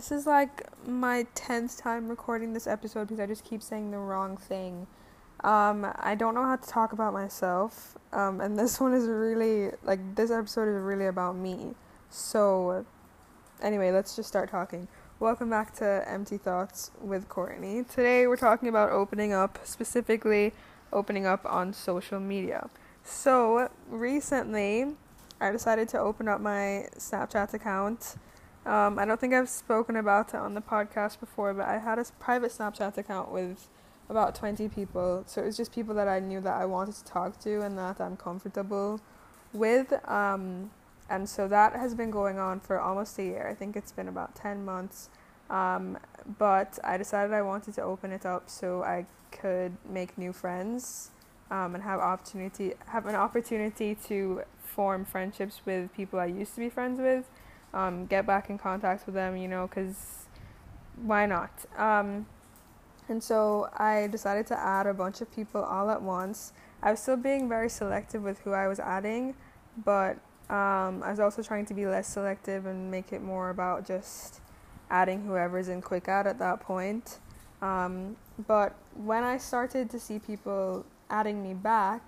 This is like my 10th time recording this episode because I just keep saying the wrong thing. Um, I don't know how to talk about myself. Um, and this one is really, like, this episode is really about me. So, anyway, let's just start talking. Welcome back to Empty Thoughts with Courtney. Today we're talking about opening up, specifically opening up on social media. So, recently I decided to open up my Snapchat account um, I don't think I've spoken about it on the podcast before, but I had a private Snapchat account with about 20 people. So it was just people that I knew that I wanted to talk to and that I'm comfortable with. Um, and so that has been going on for almost a year. I think it's been about 10 months. Um, but I decided I wanted to open it up so I could make new friends um, and have opportunity have an opportunity to form friendships with people I used to be friends with um, get back in contact with them, you know, because why not? Um, and so I decided to add a bunch of people all at once. I was still being very selective with who I was adding, but um, I was also trying to be less selective and make it more about just adding whoever's in quick add at that point. Um, but when I started to see people adding me back,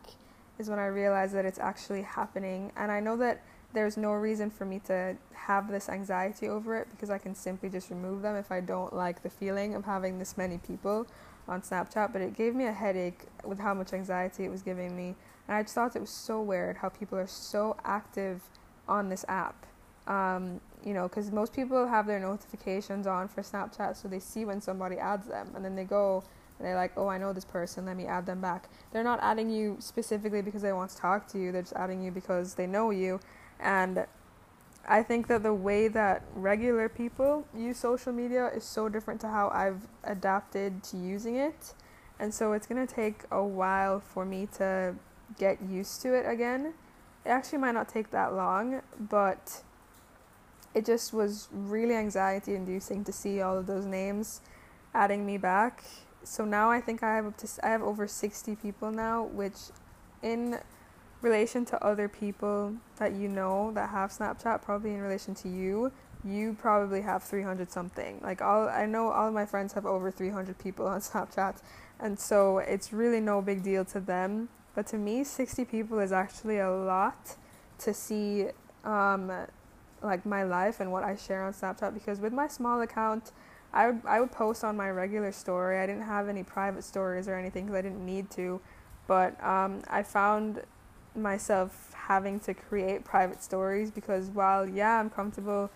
is when I realized that it's actually happening. And I know that there's no reason for me to have this anxiety over it because I can simply just remove them if I don't like the feeling of having this many people on Snapchat. But it gave me a headache with how much anxiety it was giving me. And I just thought it was so weird how people are so active on this app. Um, you know, because most people have their notifications on for Snapchat so they see when somebody adds them and then they go and they're like, oh, I know this person, let me add them back. They're not adding you specifically because they want to talk to you, they're just adding you because they know you and I think that the way that regular people use social media is so different to how I've adapted to using it. And so it's going to take a while for me to get used to it again. It actually might not take that long, but it just was really anxiety inducing to see all of those names adding me back. So now I think I have up to I have over 60 people now, which in relation to other people that you know that have Snapchat, probably in relation to you, you probably have 300 something. Like all I know all of my friends have over 300 people on Snapchat and so it's really no big deal to them, but to me 60 people is actually a lot to see um like my life and what I share on Snapchat because with my small account I would I would post on my regular story. I didn't have any private stories or anything because I didn't need to, but um, I found myself having to create private stories because while yeah I'm comfortable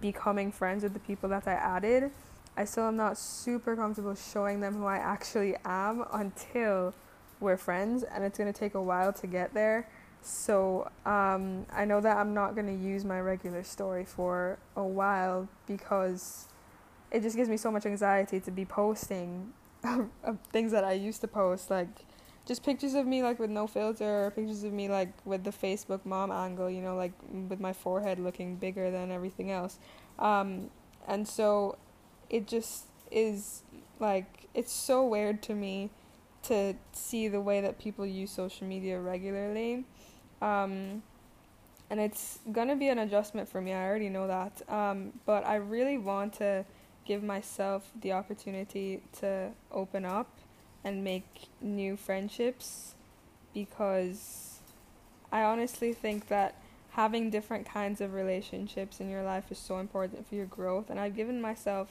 becoming friends with the people that I added, I still am not super comfortable showing them who I actually am until we're friends and it's going to take a while to get there. So um, I know that I'm not going to use my regular story for a while because it just gives me so much anxiety to be posting things that I used to post like just pictures of me like with no filter, pictures of me like with the Facebook mom angle, you know, like with my forehead looking bigger than everything else. Um, and so it just is like it's so weird to me to see the way that people use social media regularly. Um, and it's gonna be an adjustment for me. I already know that. Um, but I really want to give myself the opportunity to open up and make new friendships because I honestly think that having different kinds of relationships in your life is so important for your growth. And I've given myself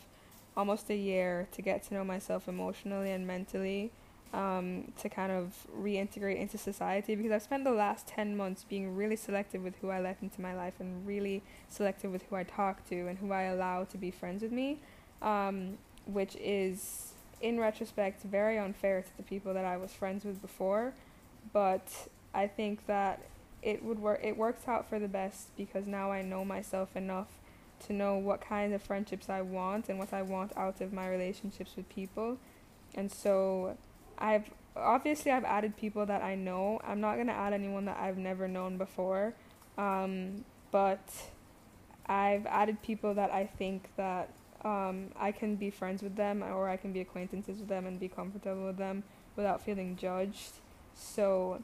almost a year to get to know myself emotionally and mentally um, to kind of reintegrate into society because I've spent the last 10 months being really selective with who I let into my life and really selective with who I talk to and who I allow to be friends with me, um, which is in retrospect, very unfair to the people that I was friends with before, but I think that it would work. It works out for the best because now I know myself enough to know what kind of friendships I want and what I want out of my relationships with people, and so I've obviously I've added people that I know. I'm not gonna add anyone that I've never known before, um, but I've added people that I think that um, I can be friends with them or I can be acquaintances with them and be comfortable with them without feeling judged. So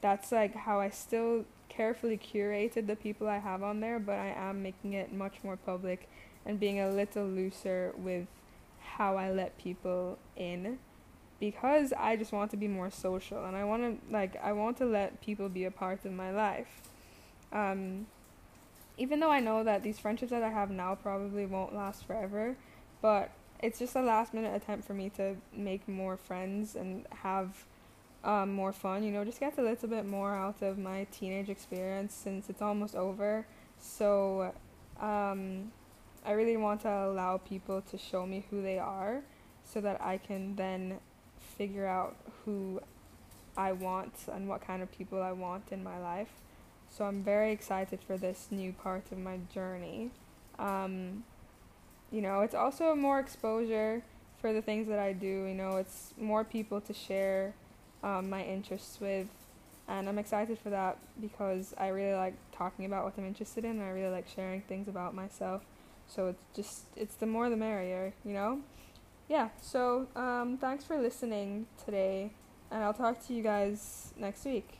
that's like how I still carefully curated the people I have on there, but I am making it much more public and being a little looser with how I let people in because I just want to be more social and I want to like I want to let people be a part of my life. Um, even though I know that these friendships that I have now probably won't last forever, but it's just a last minute attempt for me to make more friends and have um, more fun. You know, just get a little bit more out of my teenage experience since it's almost over. So, um, I really want to allow people to show me who they are so that I can then figure out who I want and what kind of people I want in my life. So I'm very excited for this new part of my journey. Um, you know, it's also more exposure for the things that I do. You know, it's more people to share um, my interests with. And I'm excited for that because I really like talking about what I'm interested in and I really like sharing things about myself. So it's just, it's the more the merrier, you know? Yeah, so um, thanks for listening today, and I'll talk to you guys next week.